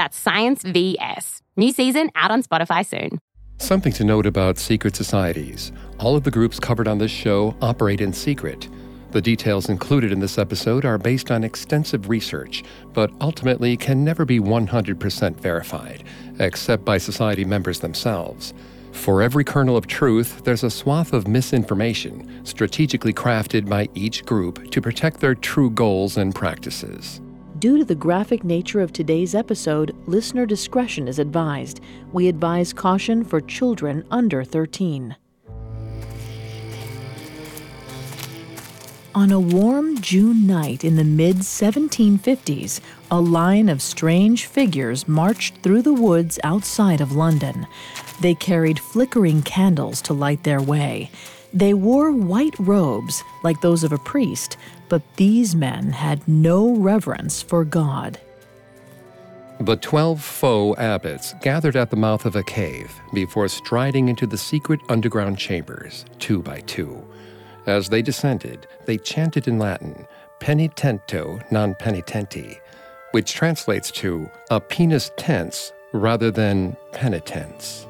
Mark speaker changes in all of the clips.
Speaker 1: That's Science VS. New season out on Spotify soon.
Speaker 2: Something to note about secret societies. All of the groups covered on this show operate in secret. The details included in this episode are based on extensive research, but ultimately can never be 100% verified, except by society members themselves. For every kernel of truth, there's a swath of misinformation, strategically crafted by each group to protect their true goals and practices.
Speaker 3: Due to the graphic nature of today's episode, listener discretion is advised. We advise caution for children under 13. On a warm June night in the mid 1750s, a line of strange figures marched through the woods outside of London. They carried flickering candles to light their way. They wore white robes, like those of a priest, but these men had no reverence for God.
Speaker 2: The twelve faux abbots gathered at the mouth of a cave before striding into the secret underground chambers, two by two. As they descended, they chanted in Latin, penitento non penitenti, which translates to a penis tense rather than penitence.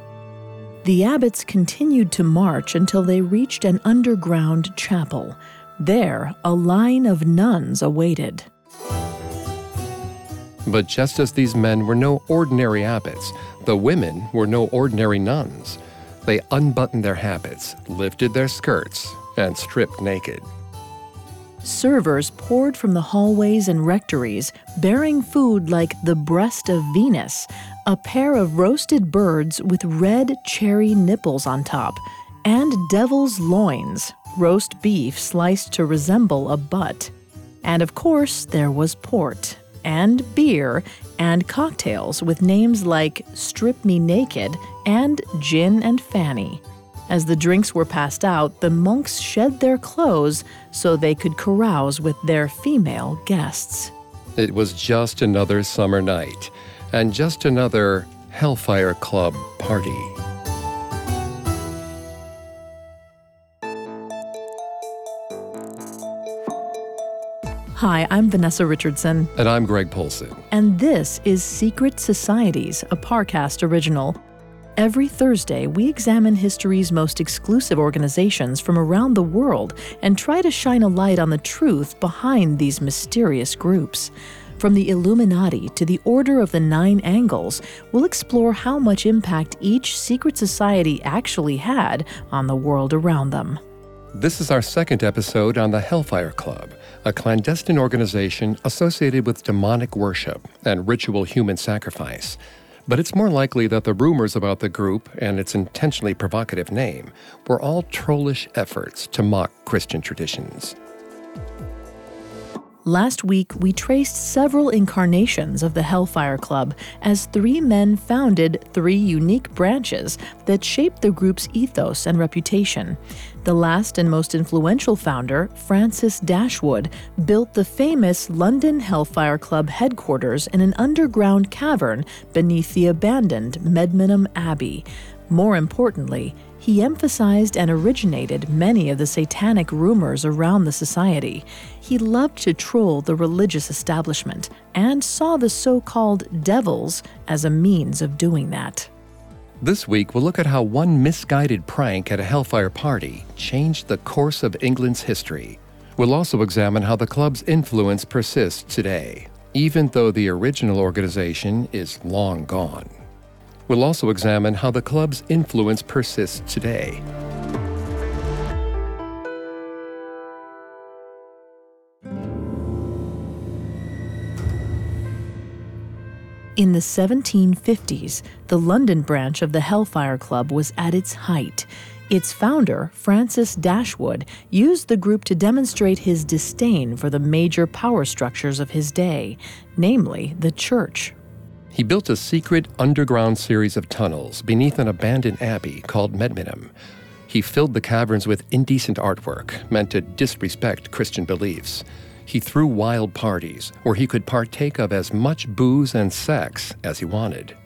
Speaker 3: The abbots continued to march until they reached an underground chapel. There, a line of nuns awaited.
Speaker 2: But just as these men were no ordinary abbots, the women were no ordinary nuns. They unbuttoned their habits, lifted their skirts, and stripped naked.
Speaker 3: Servers poured from the hallways and rectories, bearing food like the breast of Venus, a pair of roasted birds with red cherry nipples on top, and devil's loins, roast beef sliced to resemble a butt. And of course, there was port, and beer, and cocktails with names like Strip Me Naked and Gin and Fanny. As the drinks were passed out, the monks shed their clothes so they could carouse with their female guests.
Speaker 2: It was just another summer night, and just another Hellfire Club party.
Speaker 3: Hi, I'm Vanessa Richardson.
Speaker 2: And I'm Greg Polcyn.
Speaker 3: And this is Secret Societies, a Parcast original. Every Thursday, we examine history's most exclusive organizations from around the world and try to shine a light on the truth behind these mysterious groups. From the Illuminati to the Order of the Nine Angles, we'll explore how much impact each secret society actually had on the world around them.
Speaker 2: This is our second episode on the Hellfire Club, a clandestine organization associated with demonic worship and ritual human sacrifice. But it's more likely that the rumors about the group and its intentionally provocative name were all trollish efforts to mock Christian traditions.
Speaker 3: Last week, we traced several incarnations of the Hellfire Club as three men founded three unique branches that shaped the group's ethos and reputation. The last and most influential founder, Francis Dashwood, built the famous London Hellfire Club headquarters in an underground cavern beneath the abandoned Medmenham Abbey. More importantly, he emphasized and originated many of the satanic rumors around the society. He loved to troll the religious establishment and saw the so called devils as a means of doing that.
Speaker 2: This week, we'll look at how one misguided prank at a Hellfire party changed the course of England's history. We'll also examine how the club's influence persists today, even though the original organization is long gone. We'll also examine how the club's influence persists today.
Speaker 3: In the 1750s, the London branch of the Hellfire Club was at its height. Its founder, Francis Dashwood, used the group to demonstrate his disdain for the major power structures of his day, namely the church.
Speaker 2: He built a secret underground series of tunnels beneath an abandoned abbey called Medmenham. He filled the caverns with indecent artwork meant to disrespect Christian beliefs. He threw wild parties where he could partake of as much booze and sex as he wanted.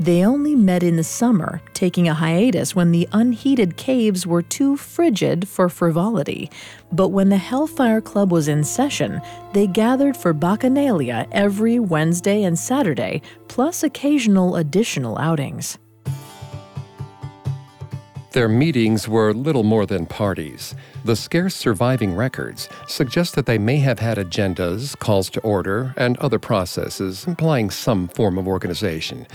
Speaker 3: They only met in the summer, taking a hiatus when the unheated caves were too frigid for frivolity. But when the Hellfire Club was in session, they gathered for bacchanalia every Wednesday and Saturday, plus occasional additional outings.
Speaker 2: Their meetings were little more than parties. The scarce surviving records suggest that they may have had agendas, calls to order, and other processes implying some form of organization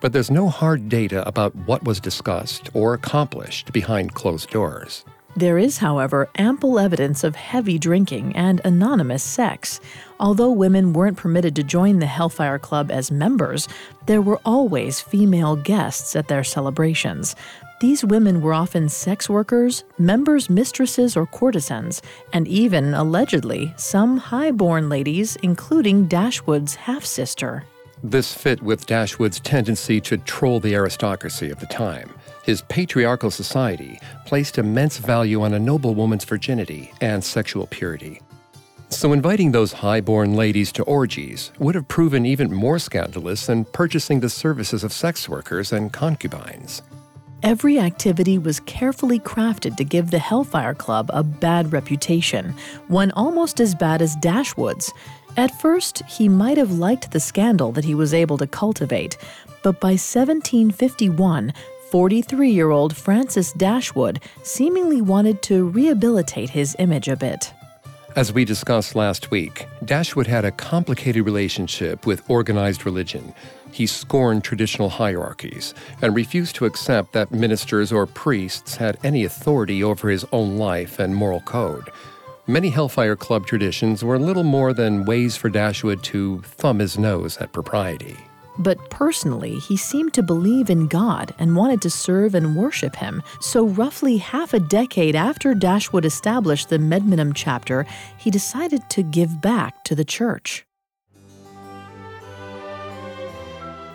Speaker 2: but there's no hard data about what was discussed or accomplished behind closed doors.
Speaker 3: There is, however, ample evidence of heavy drinking and anonymous sex. Although women weren't permitted to join the Hellfire Club as members, there were always female guests at their celebrations. These women were often sex workers, members' mistresses, or courtesans, and even, allegedly, some high-born ladies, including Dashwood's half sister.
Speaker 2: This fit with Dashwood's tendency to troll the aristocracy of the time. His patriarchal society placed immense value on a noblewoman's virginity and sexual purity. So, inviting those high-born ladies to orgies would have proven even more scandalous than purchasing the services of sex workers and concubines.
Speaker 3: Every activity was carefully crafted to give the Hellfire Club a bad reputation, one almost as bad as Dashwood's. At first, he might have liked the scandal that he was able to cultivate, but by 1751, 43 year old Francis Dashwood seemingly wanted to rehabilitate his image a bit.
Speaker 2: As we discussed last week, Dashwood had a complicated relationship with organized religion. He scorned traditional hierarchies and refused to accept that ministers or priests had any authority over his own life and moral code. Many Hellfire Club traditions were little more than ways for Dashwood to thumb his nose at propriety.
Speaker 3: But personally, he seemed to believe in God and wanted to serve and worship Him. So, roughly half a decade after Dashwood established the Medmenham chapter, he decided to give back to the church.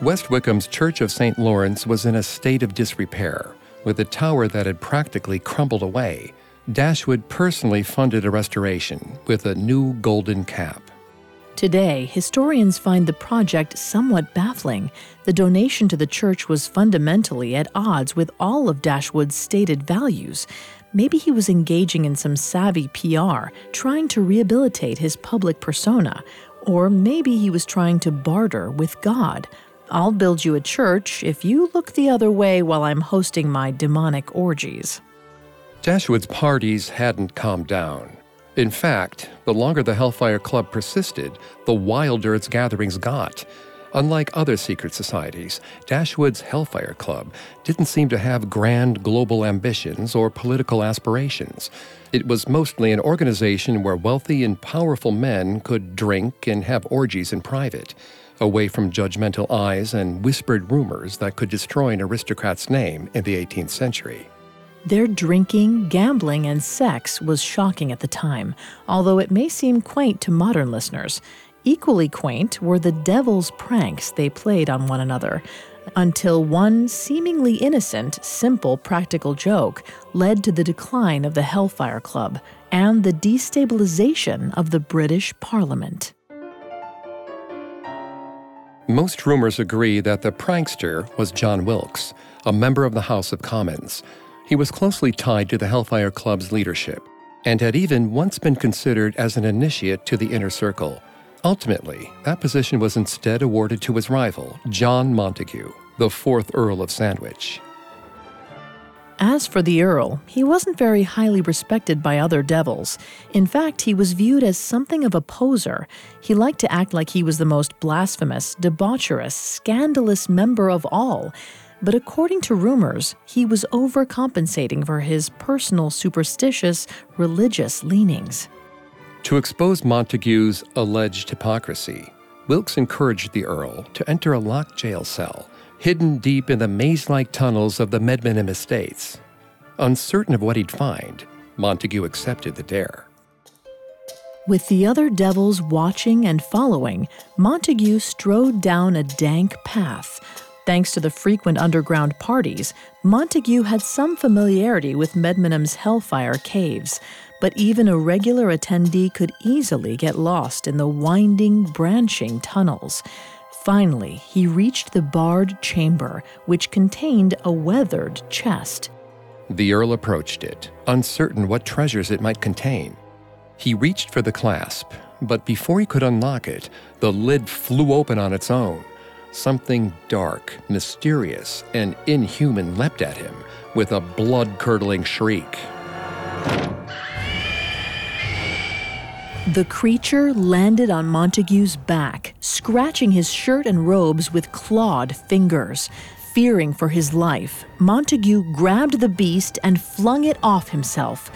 Speaker 2: West Wycombe's Church of St. Lawrence was in a state of disrepair, with a tower that had practically crumbled away. Dashwood personally funded a restoration with a new golden cap.
Speaker 3: Today, historians find the project somewhat baffling. The donation to the church was fundamentally at odds with all of Dashwood's stated values. Maybe he was engaging in some savvy PR, trying to rehabilitate his public persona, or maybe he was trying to barter with God. I'll build you a church if you look the other way while I'm hosting my demonic orgies.
Speaker 2: Dashwood's parties hadn't calmed down. In fact, the longer the Hellfire Club persisted, the wilder its gatherings got. Unlike other secret societies, Dashwood's Hellfire Club didn't seem to have grand global ambitions or political aspirations. It was mostly an organization where wealthy and powerful men could drink and have orgies in private, away from judgmental eyes and whispered rumors that could destroy an aristocrat's name in the 18th century.
Speaker 3: Their drinking, gambling, and sex was shocking at the time, although it may seem quaint to modern listeners. Equally quaint were the devil's pranks they played on one another, until one seemingly innocent, simple practical joke led to the decline of the Hellfire Club and the destabilization of the British Parliament.
Speaker 2: Most rumors agree that the prankster was John Wilkes, a member of the House of Commons. He was closely tied to the Hellfire Club's leadership and had even once been considered as an initiate to the inner circle. Ultimately, that position was instead awarded to his rival, John Montagu, the fourth Earl of Sandwich.
Speaker 3: As for the Earl, he wasn't very highly respected by other devils. In fact, he was viewed as something of a poser. He liked to act like he was the most blasphemous, debaucherous, scandalous member of all. But according to rumors, he was overcompensating for his personal superstitious, religious leanings.
Speaker 2: To expose Montagu's alleged hypocrisy, Wilkes encouraged the Earl to enter a locked jail cell hidden deep in the maze like tunnels of the Medmenham estates. Uncertain of what he'd find, Montagu accepted the dare.
Speaker 3: With the other devils watching and following, Montagu strode down a dank path. Thanks to the frequent underground parties, Montagu had some familiarity with Medmenham's hellfire caves, but even a regular attendee could easily get lost in the winding, branching tunnels. Finally, he reached the barred chamber, which contained a weathered chest.
Speaker 2: The Earl approached it, uncertain what treasures it might contain. He reached for the clasp, but before he could unlock it, the lid flew open on its own. Something dark, mysterious, and inhuman leapt at him with a blood curdling shriek.
Speaker 3: The creature landed on Montagu's back, scratching his shirt and robes with clawed fingers. Fearing for his life, Montagu grabbed the beast and flung it off himself.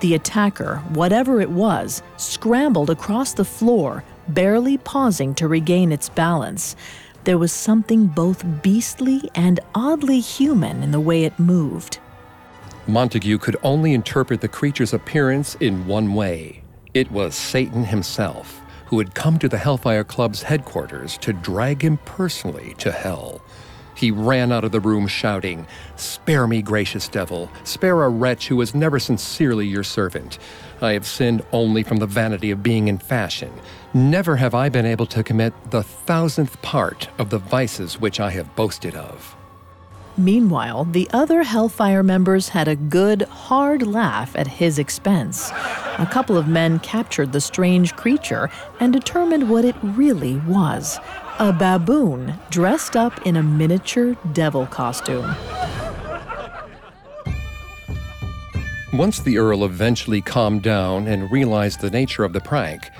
Speaker 3: The attacker, whatever it was, scrambled across the floor, barely pausing to regain its balance. There was something both beastly and oddly human in the way it moved.
Speaker 2: Montagu could only interpret the creature's appearance in one way it was Satan himself who had come to the Hellfire Club's headquarters to drag him personally to hell. He ran out of the room shouting, Spare me, gracious devil, spare a wretch who was never sincerely your servant. I have sinned only from the vanity of being in fashion. Never have I been able to commit the thousandth part of the vices which I have boasted of.
Speaker 3: Meanwhile, the other Hellfire members had a good, hard laugh at his expense. A couple of men captured the strange creature and determined what it really was a baboon dressed up in a miniature devil costume.
Speaker 2: Once the Earl eventually calmed down and realized the nature of the prank,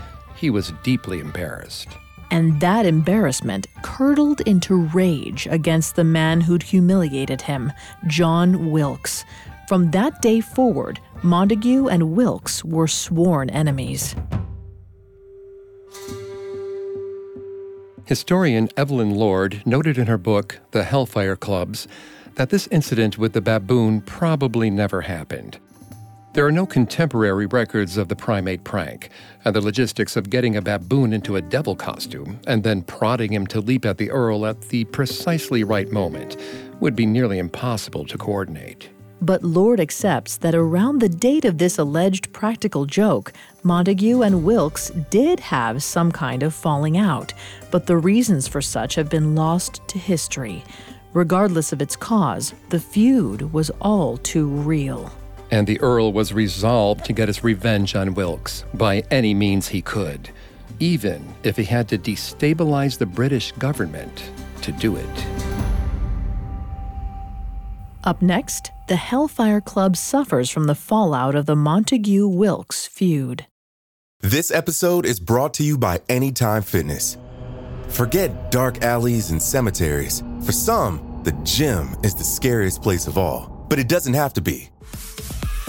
Speaker 2: he was deeply embarrassed
Speaker 3: and that embarrassment curdled into rage against the man who'd humiliated him, John Wilkes. From that day forward, Montagu and Wilkes were sworn enemies.
Speaker 2: Historian Evelyn Lord noted in her book, The Hellfire Clubs, that this incident with the baboon probably never happened. There are no contemporary records of the primate prank, and the logistics of getting a baboon into a devil costume and then prodding him to leap at the Earl at the precisely right moment would be nearly impossible to coordinate.
Speaker 3: But Lord accepts that around the date of this alleged practical joke, Montagu and Wilkes did have some kind of falling out, but the reasons for such have been lost to history. Regardless of its cause, the feud was all too real
Speaker 2: and the Earl was resolved to get his revenge on Wilkes by any means he could, even if he had to destabilize the British government to do it.
Speaker 3: Up next, the Hellfire Club suffers from the fallout of the Montagu Wilkes feud.
Speaker 4: This episode is brought to you by Anytime Fitness. Forget dark alleys and cemeteries. For some, the gym is the scariest place of all, but it doesn't have to be.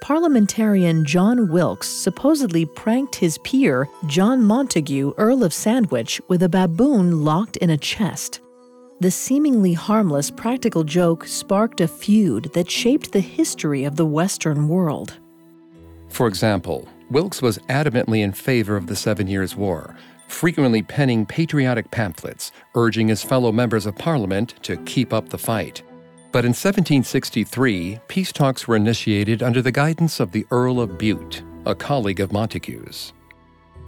Speaker 3: parliamentarian John Wilkes supposedly pranked his peer, John Montagu, Earl of Sandwich, with a baboon locked in a chest. The seemingly harmless practical joke sparked a feud that shaped the history of the Western world.
Speaker 2: For example, Wilkes was adamantly in favor of the Seven Years' War, frequently penning patriotic pamphlets urging his fellow members of Parliament to keep up the fight. But in 1763, peace talks were initiated under the guidance of the Earl of Bute, a colleague of Montagu's.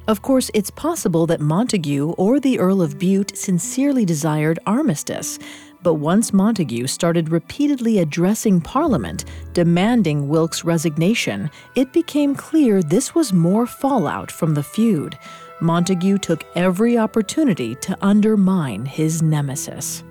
Speaker 3: Of course, it's possible that Montagu or the Earl of Bute sincerely desired armistice, but once Montagu started repeatedly addressing Parliament, demanding Wilkes' resignation, it became clear this was more fallout from the feud. Montagu took every opportunity to undermine his nemesis.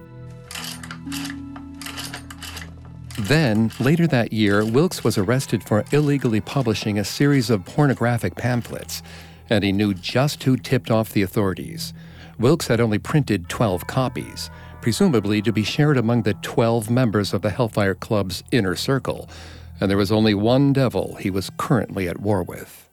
Speaker 2: Then, later that year, Wilkes was arrested for illegally publishing a series of pornographic pamphlets, and he knew just who tipped off the authorities. Wilkes had only printed 12 copies, presumably to be shared among the 12 members of the Hellfire Club's inner circle, and there was only one devil he was currently at war with.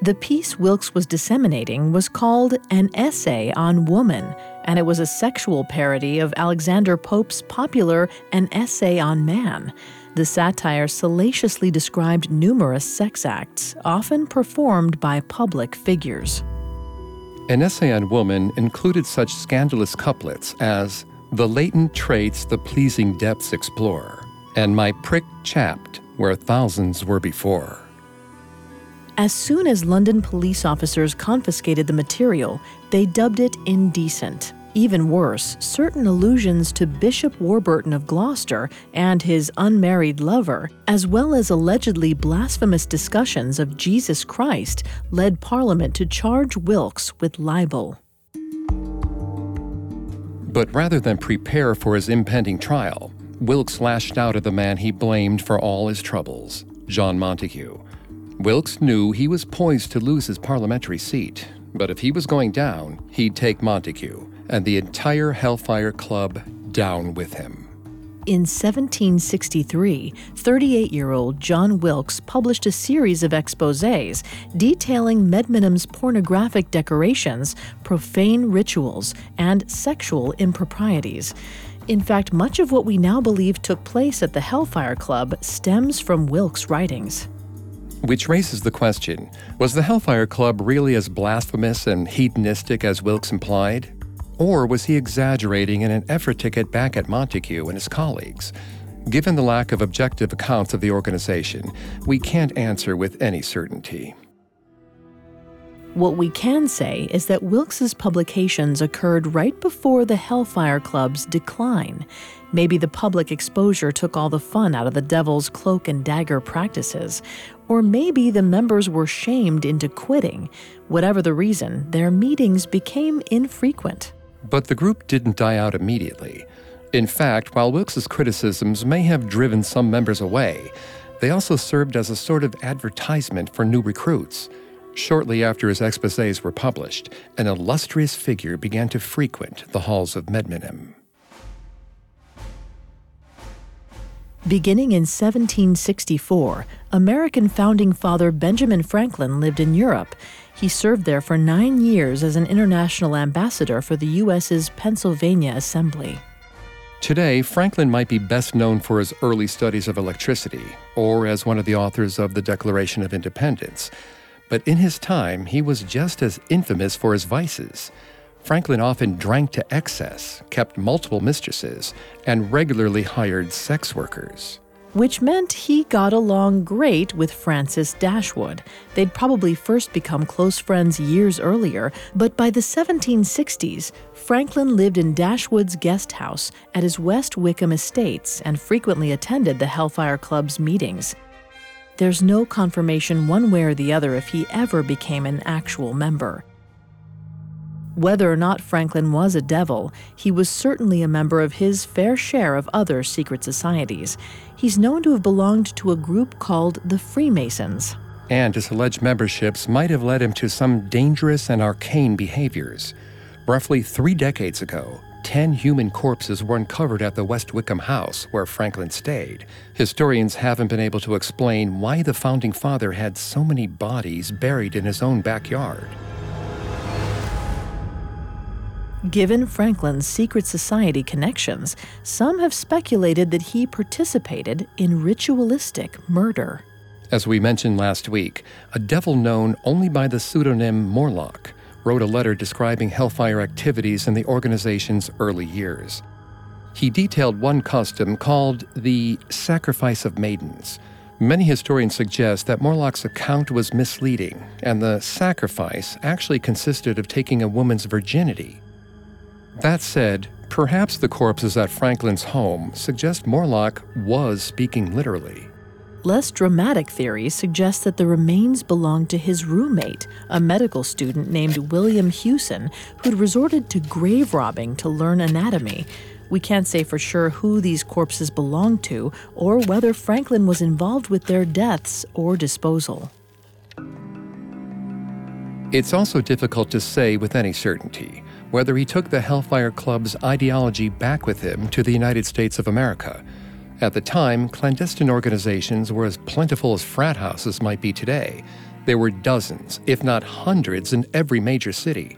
Speaker 3: The piece Wilkes was disseminating was called An Essay on Woman, and it was a sexual parody of Alexander Pope's popular An Essay on Man. The satire salaciously described numerous sex acts, often performed by public figures.
Speaker 2: An essay on woman included such scandalous couplets as The latent traits the pleasing depths explore, and my prick chapped where thousands were before.
Speaker 3: As soon as London police officers confiscated the material, they dubbed it indecent. Even worse, certain allusions to Bishop Warburton of Gloucester and his unmarried lover, as well as allegedly blasphemous discussions of Jesus Christ, led Parliament to charge Wilkes with libel.
Speaker 2: But rather than prepare for his impending trial, Wilkes lashed out at the man he blamed for all his troubles, John Montagu. Wilkes knew he was poised to lose his parliamentary seat, but if he was going down, he'd take Montagu and the entire Hellfire Club down with him.
Speaker 3: In 1763, 38 year old John Wilkes published a series of exposés detailing Medmenham's pornographic decorations, profane rituals, and sexual improprieties. In fact, much of what we now believe took place at the Hellfire Club stems from Wilkes' writings.
Speaker 2: Which raises the question was the Hellfire Club really as blasphemous and hedonistic as Wilkes implied? Or was he exaggerating in an effort to get back at Montagu and his colleagues? Given the lack of objective accounts of the organization, we can't answer with any certainty.
Speaker 3: What we can say is that Wilkes's publications occurred right before the Hellfire Club's decline. Maybe the public exposure took all the fun out of the devil's cloak and dagger practices. Or maybe the members were shamed into quitting. Whatever the reason, their meetings became infrequent.
Speaker 2: But the group didn't die out immediately. In fact, while Wilkes's criticisms may have driven some members away, they also served as a sort of advertisement for new recruits. Shortly after his exposés were published, an illustrious figure began to frequent the halls of Medmenham.
Speaker 3: Beginning in 1764, American founding father Benjamin Franklin lived in Europe. He served there for nine years as an international ambassador for the U.S.'s Pennsylvania Assembly.
Speaker 2: Today, Franklin might be best known for his early studies of electricity, or as one of the authors of the Declaration of Independence. But in his time, he was just as infamous for his vices. Franklin often drank to excess, kept multiple mistresses, and regularly hired sex workers
Speaker 3: which meant he got along great with Francis Dashwood. They'd probably first become close friends years earlier, but by the 1760s, Franklin lived in Dashwood's guest house at his West Wycombe estates and frequently attended the Hellfire Club's meetings. There's no confirmation one way or the other if he ever became an actual member. Whether or not Franklin was a devil, he was certainly a member of his fair share of other secret societies. He's known to have belonged to a group called the Freemasons.
Speaker 2: And his alleged memberships might have led him to some dangerous and arcane behaviors. Roughly three decades ago, 10 human corpses were uncovered at the West Wycombe house where Franklin stayed. Historians haven't been able to explain why the founding father had so many bodies buried in his own backyard.
Speaker 3: Given Franklin's secret society connections, some have speculated that he participated in ritualistic murder.
Speaker 2: As we mentioned last week, a devil known only by the pseudonym Morlock wrote a letter describing Hellfire activities in the organization's early years. He detailed one custom called the Sacrifice of Maidens. Many historians suggest that Morlock's account was misleading, and the sacrifice actually consisted of taking a woman's virginity. That said, perhaps the corpses at Franklin's home suggest Morlock was speaking literally.
Speaker 3: Less dramatic theories suggest that the remains belonged to his roommate, a medical student named William Hewson, who'd resorted to grave robbing to learn anatomy. We can't say for sure who these corpses belonged to or whether Franklin was involved with their deaths or disposal.
Speaker 2: It's also difficult to say with any certainty whether he took the Hellfire Club's ideology back with him to the United States of America. At the time, clandestine organizations were as plentiful as frat houses might be today. There were dozens, if not hundreds, in every major city.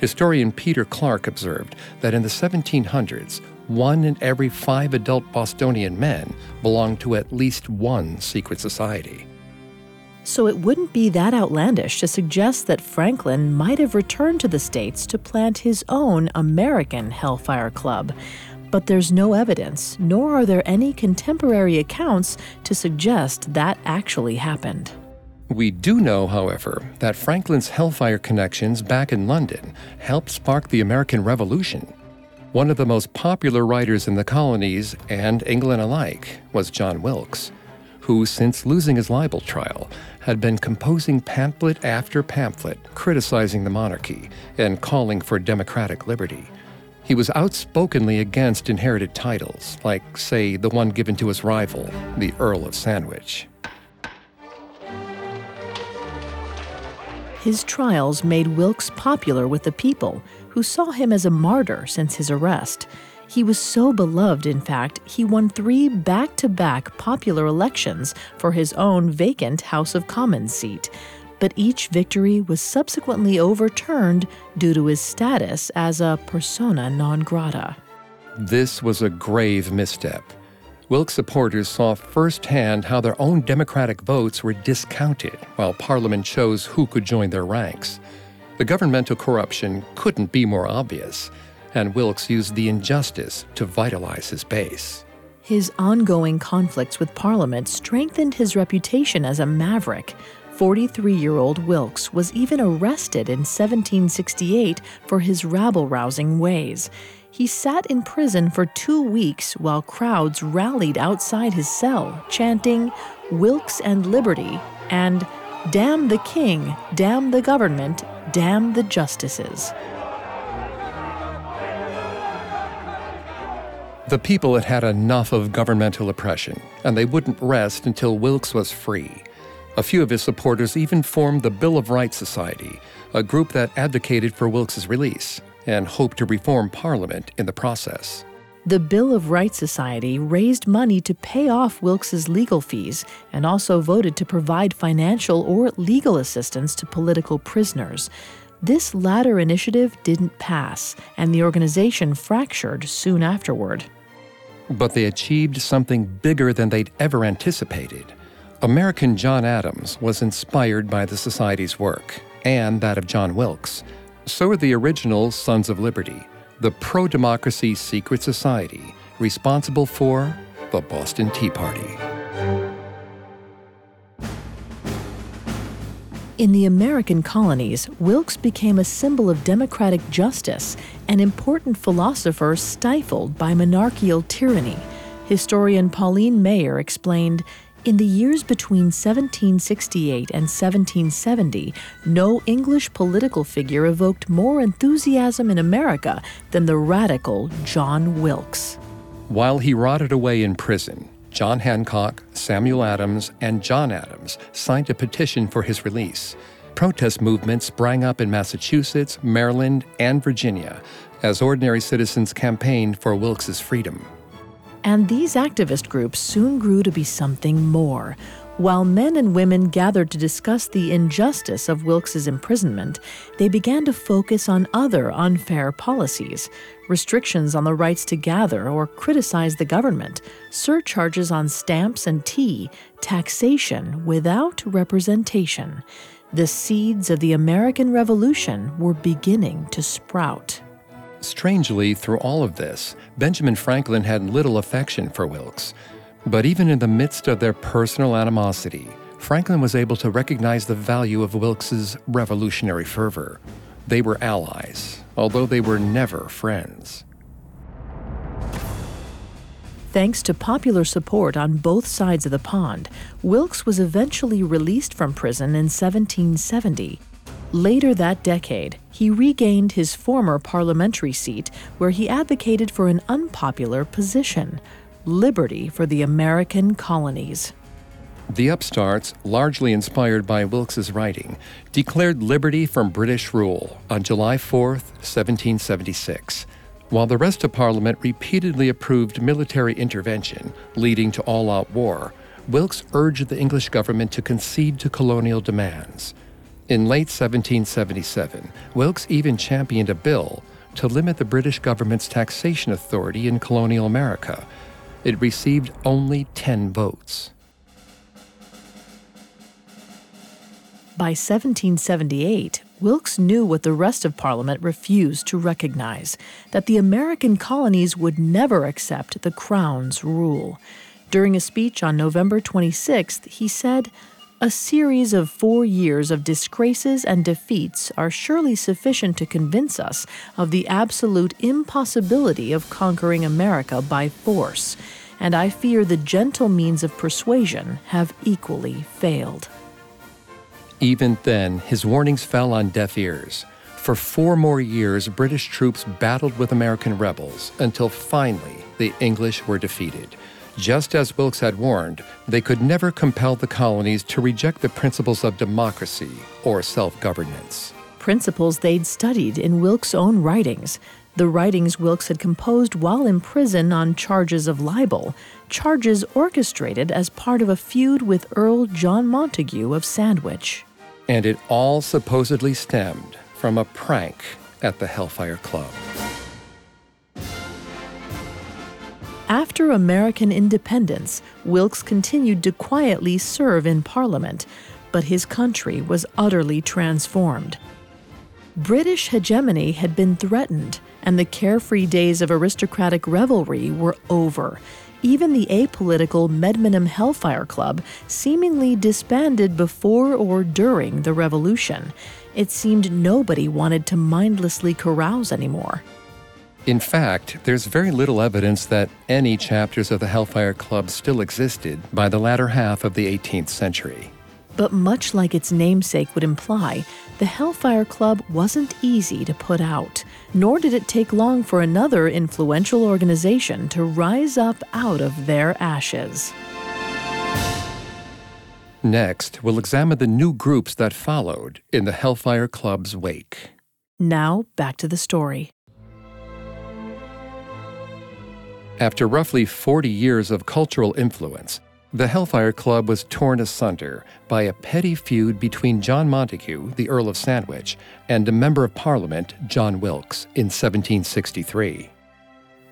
Speaker 2: Historian Peter Clark observed that in the 1700s, one in every five adult Bostonian men belonged to at least one secret society.
Speaker 3: So it wouldn't be that outlandish to suggest that Franklin might have returned to the States to plant his own American Hellfire Club. But there's no evidence, nor are there any contemporary accounts to suggest that actually happened.
Speaker 2: We do know, however, that Franklin's Hellfire connections back in London helped spark the American Revolution. One of the most popular writers in the colonies and England alike was John Wilkes, who, since losing his libel trial, had been composing pamphlet after pamphlet criticizing the monarchy and calling for democratic liberty. He was outspokenly against inherited titles, like, say, the one given to his rival, the Earl of Sandwich.
Speaker 3: His trials made Wilkes popular with the people, who saw him as a martyr since his arrest. He was so beloved, in fact, he won three back to back popular elections for his own vacant House of Commons seat. But each victory was subsequently overturned due to his status as a persona non grata.
Speaker 2: This was a grave misstep. Wilkes supporters saw firsthand how their own Democratic votes were discounted while Parliament chose who could join their ranks. The governmental corruption couldn't be more obvious, and Wilkes used the injustice to vitalize his base.
Speaker 3: His ongoing conflicts with Parliament strengthened his reputation as a maverick. 43 year old Wilkes was even arrested in 1768 for his rabble rousing ways he sat in prison for two weeks while crowds rallied outside his cell, chanting, Wilkes and Liberty, and Damn the King, damn the government, damn the justices.
Speaker 2: The people had had enough of governmental oppression, and they wouldn't rest until Wilkes was free. A few of his supporters even formed the Bill of Rights Society, a group that advocated for Wilkes's release and hoped to reform Parliament in the process.
Speaker 3: The Bill of Rights Society raised money to pay off Wilkes's legal fees and also voted to provide financial or legal assistance to political prisoners. This latter initiative didn't pass, and the organization fractured soon afterward.
Speaker 2: But they achieved something bigger than they'd ever anticipated. American John Adams was inspired by the Society's work and that of John Wilkes so are the original Sons of Liberty, the pro democracy secret society responsible for the Boston Tea Party.
Speaker 3: In the American colonies, Wilkes became a symbol of democratic justice, an important philosopher stifled by monarchical tyranny. Historian Pauline Maier explained in the years between 1768 and 1770, no English political figure evoked more enthusiasm in America than the radical John Wilkes.
Speaker 2: While he rotted away in prison, John Hancock, Samuel Adams, and John Adams signed a petition for his release. Protest movements sprang up in Massachusetts, Maryland, and Virginia as ordinary citizens campaigned for Wilkes's freedom.
Speaker 3: And these activist groups soon grew to be something more. While men and women gathered to discuss the injustice of Wilkes's imprisonment, they began to focus on other unfair policies restrictions on the rights to gather or criticize the government, surcharges on stamps and tea, taxation without representation. The seeds of the American Revolution were beginning to sprout.
Speaker 2: Strangely, through all of this, Benjamin Franklin had little affection for Wilkes. But even in the midst of their personal animosity, Franklin was able to recognize the value of Wilkes's revolutionary fervor. They were allies, although they were never friends.
Speaker 3: Thanks to popular support on both sides of the pond, Wilkes was eventually released from prison in 1770. Later that decade, he regained his former parliamentary seat where he advocated for an unpopular position liberty for the American colonies.
Speaker 2: The upstarts, largely inspired by Wilkes's writing, declared liberty from British rule on July 4, 1776, while the rest of Parliament repeatedly approved military intervention, leading to all out war. Wilkes urged the English government to concede to colonial demands. In late 1777, Wilkes even championed a bill to limit the British government's taxation authority in colonial America. It received only 10 votes.
Speaker 3: By 1778, Wilkes knew what the rest of Parliament refused to recognize that the American colonies would never accept the Crown's rule. During a speech on November 26th, he said, a series of four years of disgraces and defeats are surely sufficient to convince us of the absolute impossibility of conquering America by force, and I fear the gentle means of persuasion have equally failed.
Speaker 2: Even then, his warnings fell on deaf ears. For four more years, British troops battled with American rebels until finally the English were defeated. Just as Wilkes had warned, they could never compel the colonies to reject the principles of democracy or self governance.
Speaker 3: Principles they'd studied in Wilkes' own writings. The writings Wilkes had composed while in prison on charges of libel, charges orchestrated as part of a feud with Earl John Montagu of Sandwich.
Speaker 2: And it all supposedly stemmed from a prank at the Hellfire Club.
Speaker 3: After American independence, Wilkes continued to quietly serve in Parliament, but his country was utterly transformed. British hegemony had been threatened, and the carefree days of aristocratic revelry were over. Even the apolitical Medmenham Hellfire Club seemingly disbanded before or during the Revolution. It seemed nobody wanted to mindlessly carouse anymore.
Speaker 2: In fact, there's very little evidence that any chapters of the Hellfire Club still existed by the latter half of the 18th century.
Speaker 3: But much like its namesake would imply, the Hellfire Club wasn't easy to put out, nor did it take long for another influential organization to rise up out of their ashes.
Speaker 2: Next, we'll examine the new groups that followed in the Hellfire Club's wake.
Speaker 3: Now, back to the story.
Speaker 2: After roughly 40 years of cultural influence, the Hellfire Club was torn asunder by a petty feud between John Montagu, the Earl of Sandwich, and a Member of Parliament, John Wilkes, in 1763.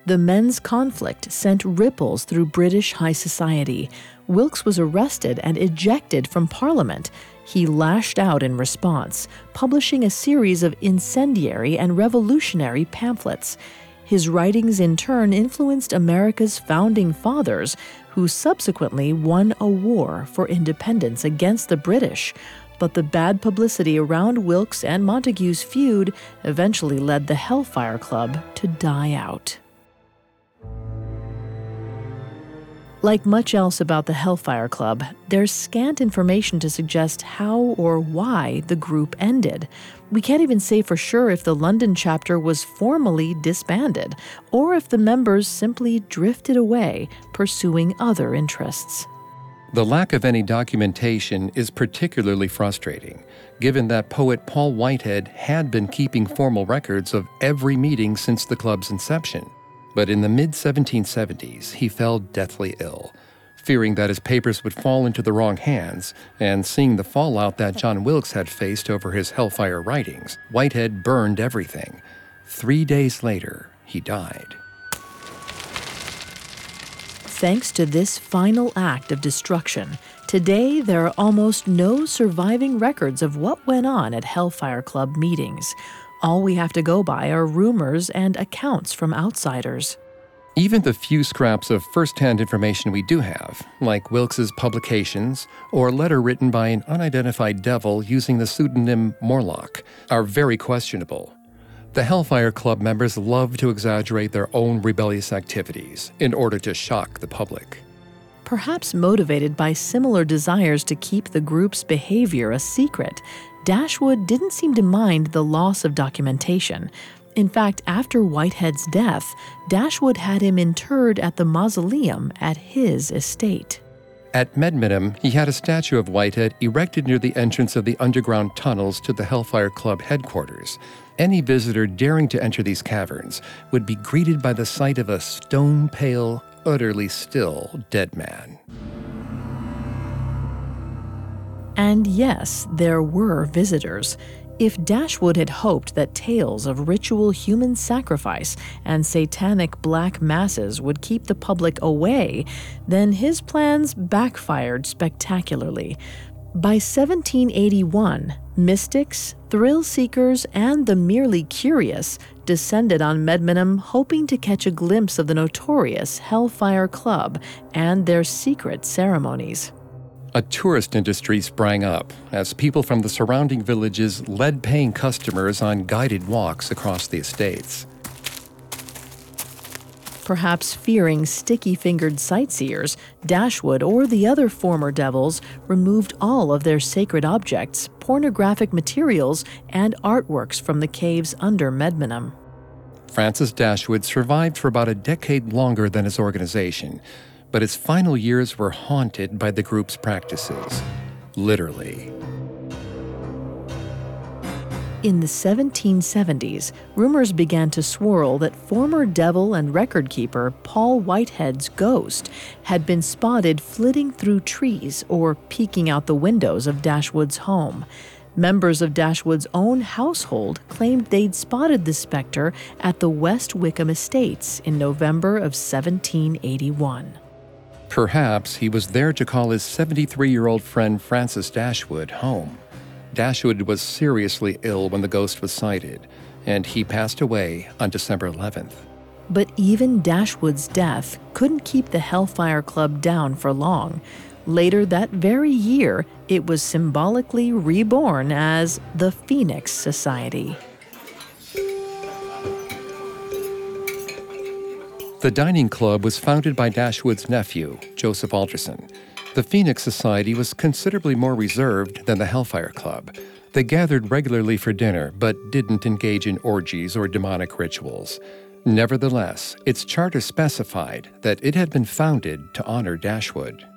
Speaker 3: The men's conflict sent ripples through British high society. Wilkes was arrested and ejected from Parliament. He lashed out in response, publishing a series of incendiary and revolutionary pamphlets. His writings in turn influenced America's founding fathers, who subsequently won a war for independence against the British. But the bad publicity around Wilkes and Montagu's feud eventually led the Hellfire Club to die out. Like much else about the Hellfire Club, there's scant information to suggest how or why the group ended. We can't even say for sure if the London chapter was formally disbanded, or if the members simply drifted away, pursuing other interests.
Speaker 2: The lack of any documentation is particularly frustrating, given that poet Paul Whitehead had been keeping formal records of every meeting since the club's inception. But in the mid 1770s, he fell deathly ill. Fearing that his papers would fall into the wrong hands, and seeing the fallout that John Wilkes had faced over his Hellfire writings, Whitehead burned everything. Three days later, he died.
Speaker 3: Thanks to this final act of destruction, today there are almost no surviving records of what went on at Hellfire Club meetings. All we have to go by are rumors and accounts from outsiders.
Speaker 2: Even the few scraps of first hand information we do have, like Wilkes's publications or a letter written by an unidentified devil using the pseudonym Morlock, are very questionable. The Hellfire Club members love to exaggerate their own rebellious activities in order to shock the public.
Speaker 3: Perhaps motivated by similar desires to keep the group's behavior a secret, Dashwood didn't seem to mind the loss of documentation. In fact, after Whitehead's death, Dashwood had him interred at the mausoleum at his estate.
Speaker 2: At Medmenham, he had a statue of Whitehead erected near the entrance of the underground tunnels to the Hellfire Club headquarters. Any visitor daring to enter these caverns would be greeted by the sight of a stone pale, utterly still dead man.
Speaker 3: And yes, there were visitors. If Dashwood had hoped that tales of ritual human sacrifice and satanic black masses would keep the public away, then his plans backfired spectacularly. By 1781, mystics, thrill seekers, and the merely curious descended on Medmenham hoping to catch a glimpse of the notorious Hellfire Club and their secret ceremonies.
Speaker 2: A tourist industry sprang up as people from the surrounding villages led paying customers on guided walks across the estates.
Speaker 3: Perhaps fearing sticky fingered sightseers, Dashwood or the other former devils removed all of their sacred objects, pornographic materials, and artworks from the caves under Medmenham.
Speaker 2: Francis Dashwood survived for about a decade longer than his organization, but his final years were haunted by the group's practices. Literally.
Speaker 3: In the 1770s, rumors began to swirl that former devil and record keeper Paul Whitehead's ghost had been spotted flitting through trees or peeking out the windows of Dashwood's home. Members of Dashwood's own household claimed they'd spotted the specter at the West Wycombe Estates in November of 1781.
Speaker 2: Perhaps he was there to call his 73 year old friend Francis Dashwood home. Dashwood was seriously ill when the ghost was sighted, and he passed away on December 11th.
Speaker 3: But even Dashwood's death couldn't keep the Hellfire Club down for long. Later that very year, it was symbolically reborn as the Phoenix Society.
Speaker 2: The Dining Club was founded by Dashwood's nephew, Joseph Alderson. The Phoenix Society was considerably more reserved than the Hellfire Club. They gathered regularly for dinner, but didn't engage in orgies or demonic rituals. Nevertheless, its charter specified that it had been founded to honor Dashwood.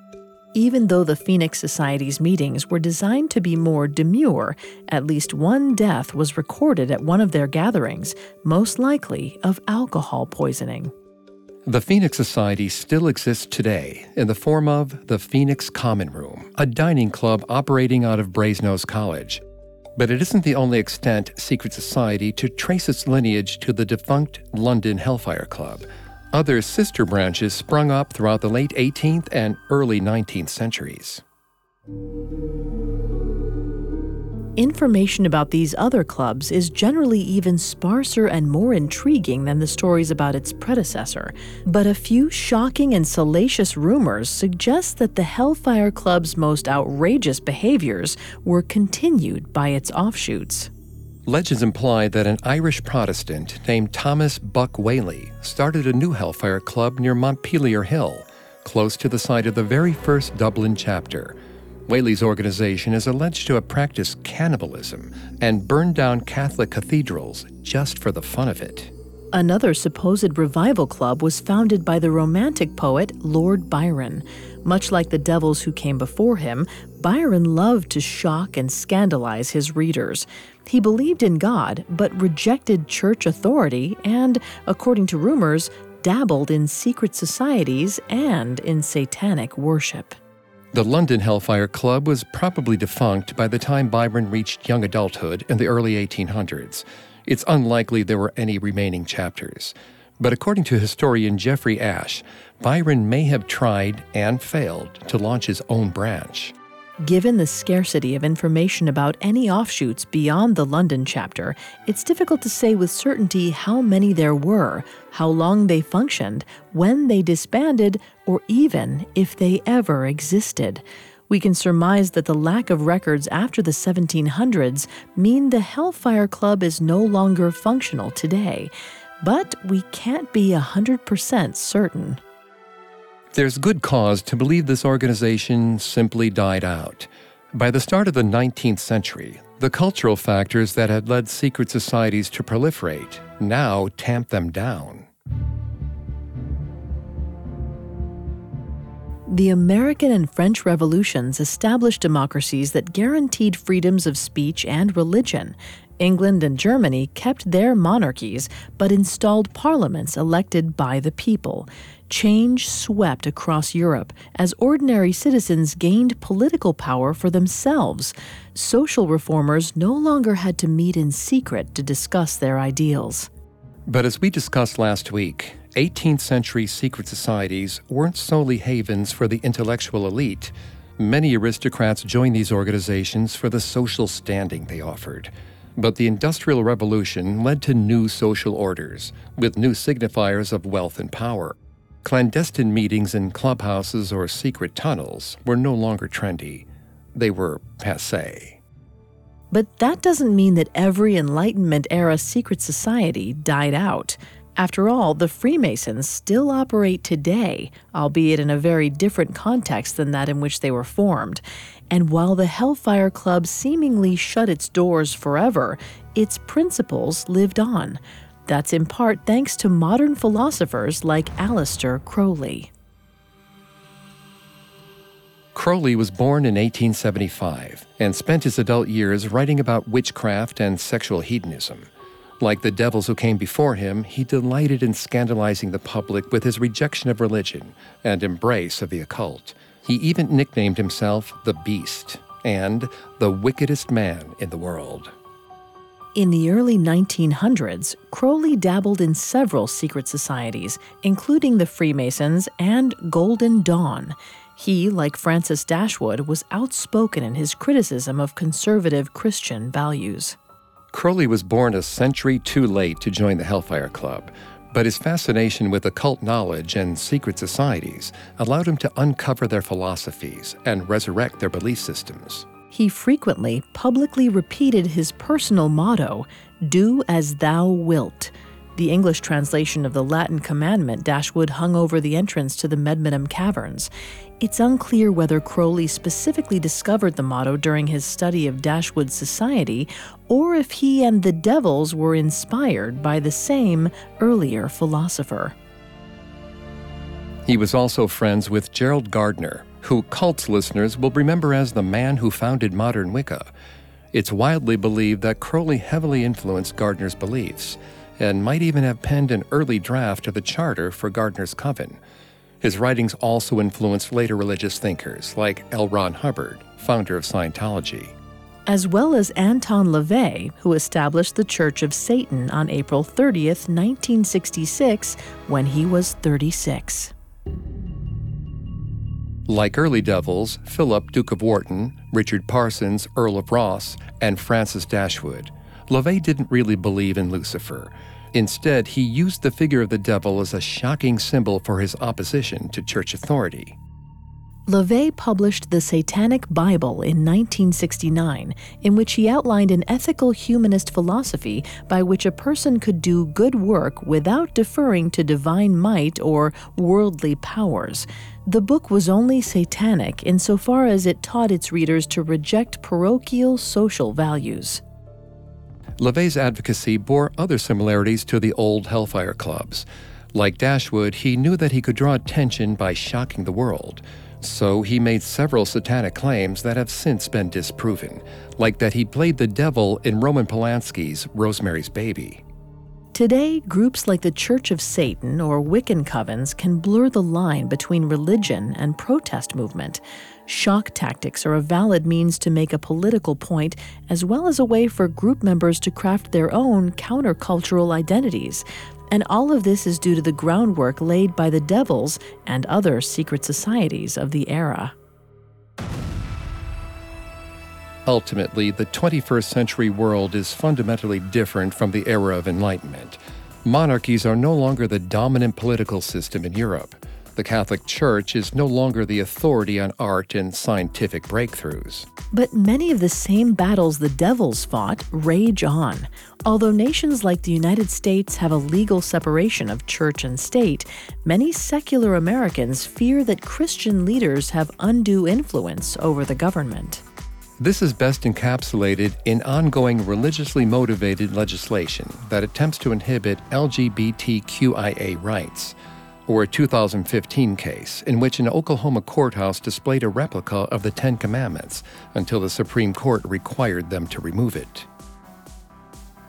Speaker 3: Even though the Phoenix Society's meetings were designed to be more demure, at least one death was recorded at one of their gatherings, most likely of alcohol poisoning.
Speaker 2: The Phoenix Society still exists today in the form of the Phoenix Common Room, a dining club operating out of Brasenose College. But it isn't the only extant secret society to trace its lineage to the defunct London Hellfire Club. Other sister branches sprung up throughout the late 18th and early 19th centuries.
Speaker 3: Information about these other clubs is generally even sparser and more intriguing than the stories about its predecessor. But a few shocking and salacious rumors suggest that the Hellfire Club's most outrageous behaviors were continued by its offshoots.
Speaker 2: Legends imply that an Irish Protestant named Thomas Buck Whaley started a new Hellfire Club near Montpelier Hill, close to the site of the very first Dublin chapter. Whaley's organization is alleged to have practiced cannibalism and burned down Catholic cathedrals just for the fun of it.
Speaker 3: Another supposed revival club was founded by the Romantic poet Lord Byron. Much like the devils who came before him, Byron loved to shock and scandalize his readers. He believed in God, but rejected church authority and, according to rumors, dabbled in secret societies and in satanic worship.
Speaker 2: The London Hellfire Club was probably defunct by the time Byron reached young adulthood in the early 1800s. It's unlikely there were any remaining chapters. But according to historian Geoffrey Ashe, Byron may have tried and failed to launch his own branch.
Speaker 3: Given the scarcity of information about any offshoots beyond the London chapter, it's difficult to say with certainty how many there were, how long they functioned, when they disbanded, or even if they ever existed. We can surmise that the lack of records after the 1700s mean the Hellfire Club is no longer functional today. But we can't be 100% certain.
Speaker 2: There's good cause to believe this organization simply died out. By the start of the 19th century, the cultural factors that had led secret societies to proliferate now tamp them down.
Speaker 3: The American and French revolutions established democracies that guaranteed freedoms of speech and religion. England and Germany kept their monarchies but installed parliaments elected by the people change swept across Europe as ordinary citizens gained political power for themselves. Social reformers no longer had to meet in secret to discuss their ideals.
Speaker 2: But as we discussed last week, 18th century secret societies weren't solely havens for the intellectual elite. Many aristocrats joined these organizations for the social standing they offered. But the Industrial Revolution led to new social orders, with new signifiers of wealth and power. Clandestine meetings in clubhouses or secret tunnels were no longer trendy. They were passe.
Speaker 3: But that doesn't mean that every Enlightenment era secret society died out. After all, the Freemasons still operate today, albeit in a very different context than that in which they were formed. And while the Hellfire Club seemingly shut its doors forever, its principles lived on. That's in part thanks to modern philosophers like Aleister Crowley.
Speaker 2: Crowley was born in 1875 and spent his adult years writing about witchcraft and sexual hedonism. Like the devils who came before him, he delighted in scandalizing the public with his rejection of religion and embrace of the occult. He even nicknamed himself the Beast and the wickedest man in the world.
Speaker 3: In the early 1900s, Crowley dabbled in several secret societies, including the Freemasons and Golden Dawn. He, like Francis Dashwood, was outspoken in his criticism of conservative Christian values.
Speaker 2: Crowley was born a century too late to join the Hellfire Club, but his fascination with occult knowledge and secret societies allowed him to uncover their philosophies and resurrect their belief systems
Speaker 3: he frequently publicly repeated his personal motto, Do as thou wilt. The English translation of the Latin commandment Dashwood hung over the entrance to the Medmenham Caverns. It's unclear whether Crowley specifically discovered the motto during his study of Dashwood's society or if he and the devils were inspired by the same earlier philosopher.
Speaker 2: He was also friends with Gerald Gardner, who cults listeners will remember as the man who founded modern Wicca. It's widely believed that Crowley heavily influenced Gardner's beliefs and might even have penned an early draft of the charter for Gardner's coven. His writings also influenced later religious thinkers like L. Ron Hubbard, founder of Scientology.
Speaker 3: As well as Anton LaVey, who established the Church of Satan on April 30th, 1966, when he was 36.
Speaker 2: Like early devils, Philip, Duke of Wharton, Richard Parsons, Earl of Rosse, and Francis Dashwood, LaVey didn't really believe in Lucifer. Instead, he used the figure of the devil as a shocking symbol for his opposition to church authority.
Speaker 3: LaVey published the Satanic Bible in 1969, in which he outlined an ethical humanist philosophy by which a person could do good work without deferring to divine might or worldly powers. The book was only satanic insofar as it taught its readers to reject parochial social values.
Speaker 2: LaVey's advocacy bore other similarities to the old Hellfire clubs. Like Dashwood, he knew that he could draw attention by shocking the world. So he made several satanic claims that have since been disproven, like that he played the devil in Roman Polanski's Rosemary's Baby.
Speaker 3: Today, groups like the Church of Satan or Wiccan covens can blur the line between religion and protest movement. Shock tactics are a valid means to make a political point, as well as a way for group members to craft their own countercultural identities. And all of this is due to the groundwork laid by the devils and other secret societies of the era.
Speaker 2: Ultimately, the 21st century world is fundamentally different from the era of Enlightenment. Monarchies are no longer the dominant political system in Europe. The Catholic Church is no longer the authority on art and scientific breakthroughs.
Speaker 3: But many of the same battles the devils fought rage on. Although nations like the United States have a legal separation of church and state, many secular Americans fear that Christian leaders have undue influence over the government.
Speaker 2: This is best encapsulated in ongoing religiously motivated legislation that attempts to inhibit LGBTQIA rights, or a 2015 case in which an Oklahoma courthouse displayed a replica of the Ten Commandments until the Supreme Court required them to remove it.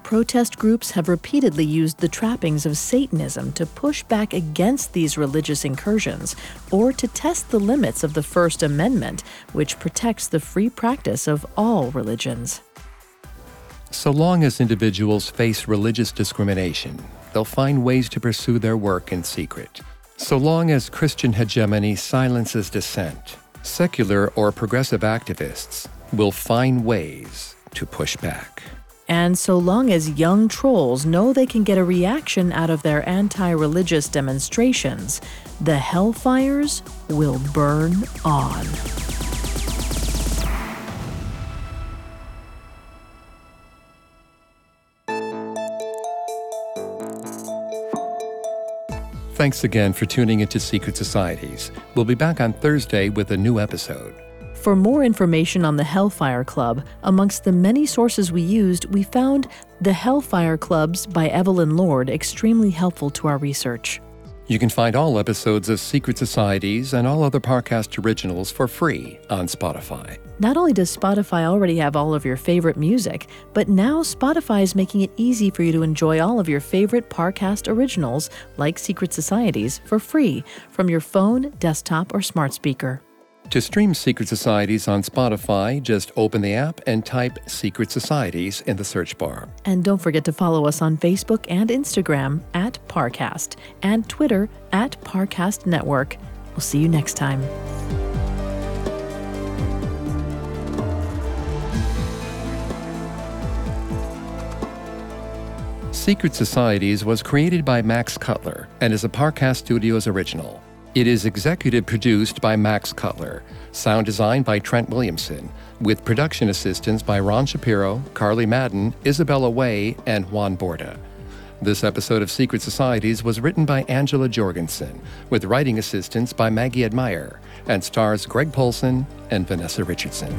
Speaker 3: Protest groups have repeatedly used the trappings of Satanism to push back against these religious incursions or to test the limits of the First Amendment, which protects the free practice of all religions.
Speaker 2: So long as individuals face religious discrimination, they'll find ways to pursue their work in secret. So long as Christian hegemony silences dissent, secular or progressive activists will find ways to push back.
Speaker 3: And so long as young trolls know they can get a reaction out of their anti religious demonstrations, the hellfires will burn on.
Speaker 2: Thanks again for tuning into Secret Societies. We'll be back on Thursday with a new episode.
Speaker 3: For more information on the Hellfire Club, amongst the many sources we used, we found The Hellfire Clubs by Evelyn Lord extremely helpful to our research.
Speaker 2: You can find all episodes of Secret Societies and all other Parcast originals for free on Spotify.
Speaker 3: Not only does Spotify already have all of your favorite music, but now Spotify is making it easy for you to enjoy all of your favorite Parcast originals, like Secret Societies, for free from your phone, desktop, or smart speaker.
Speaker 2: To stream Secret Societies on Spotify, just open the app and type Secret Societies in the search bar.
Speaker 3: And don't forget to follow us on Facebook and Instagram at Parcast and Twitter at Parcast Network. We'll see you next time.
Speaker 2: Secret Societies was created by Max Cutler and is a Parcast Studios original. It is executive produced by Max Cutler, sound designed by Trent Williamson, with production assistance by Ron Shapiro, Carly Madden, Isabella Way, and Juan Borda. This episode of Secret Societies was written by Angela Jorgensen, with writing assistance by Maggie Admire, and stars Greg Polcyn and Vanessa Richardson.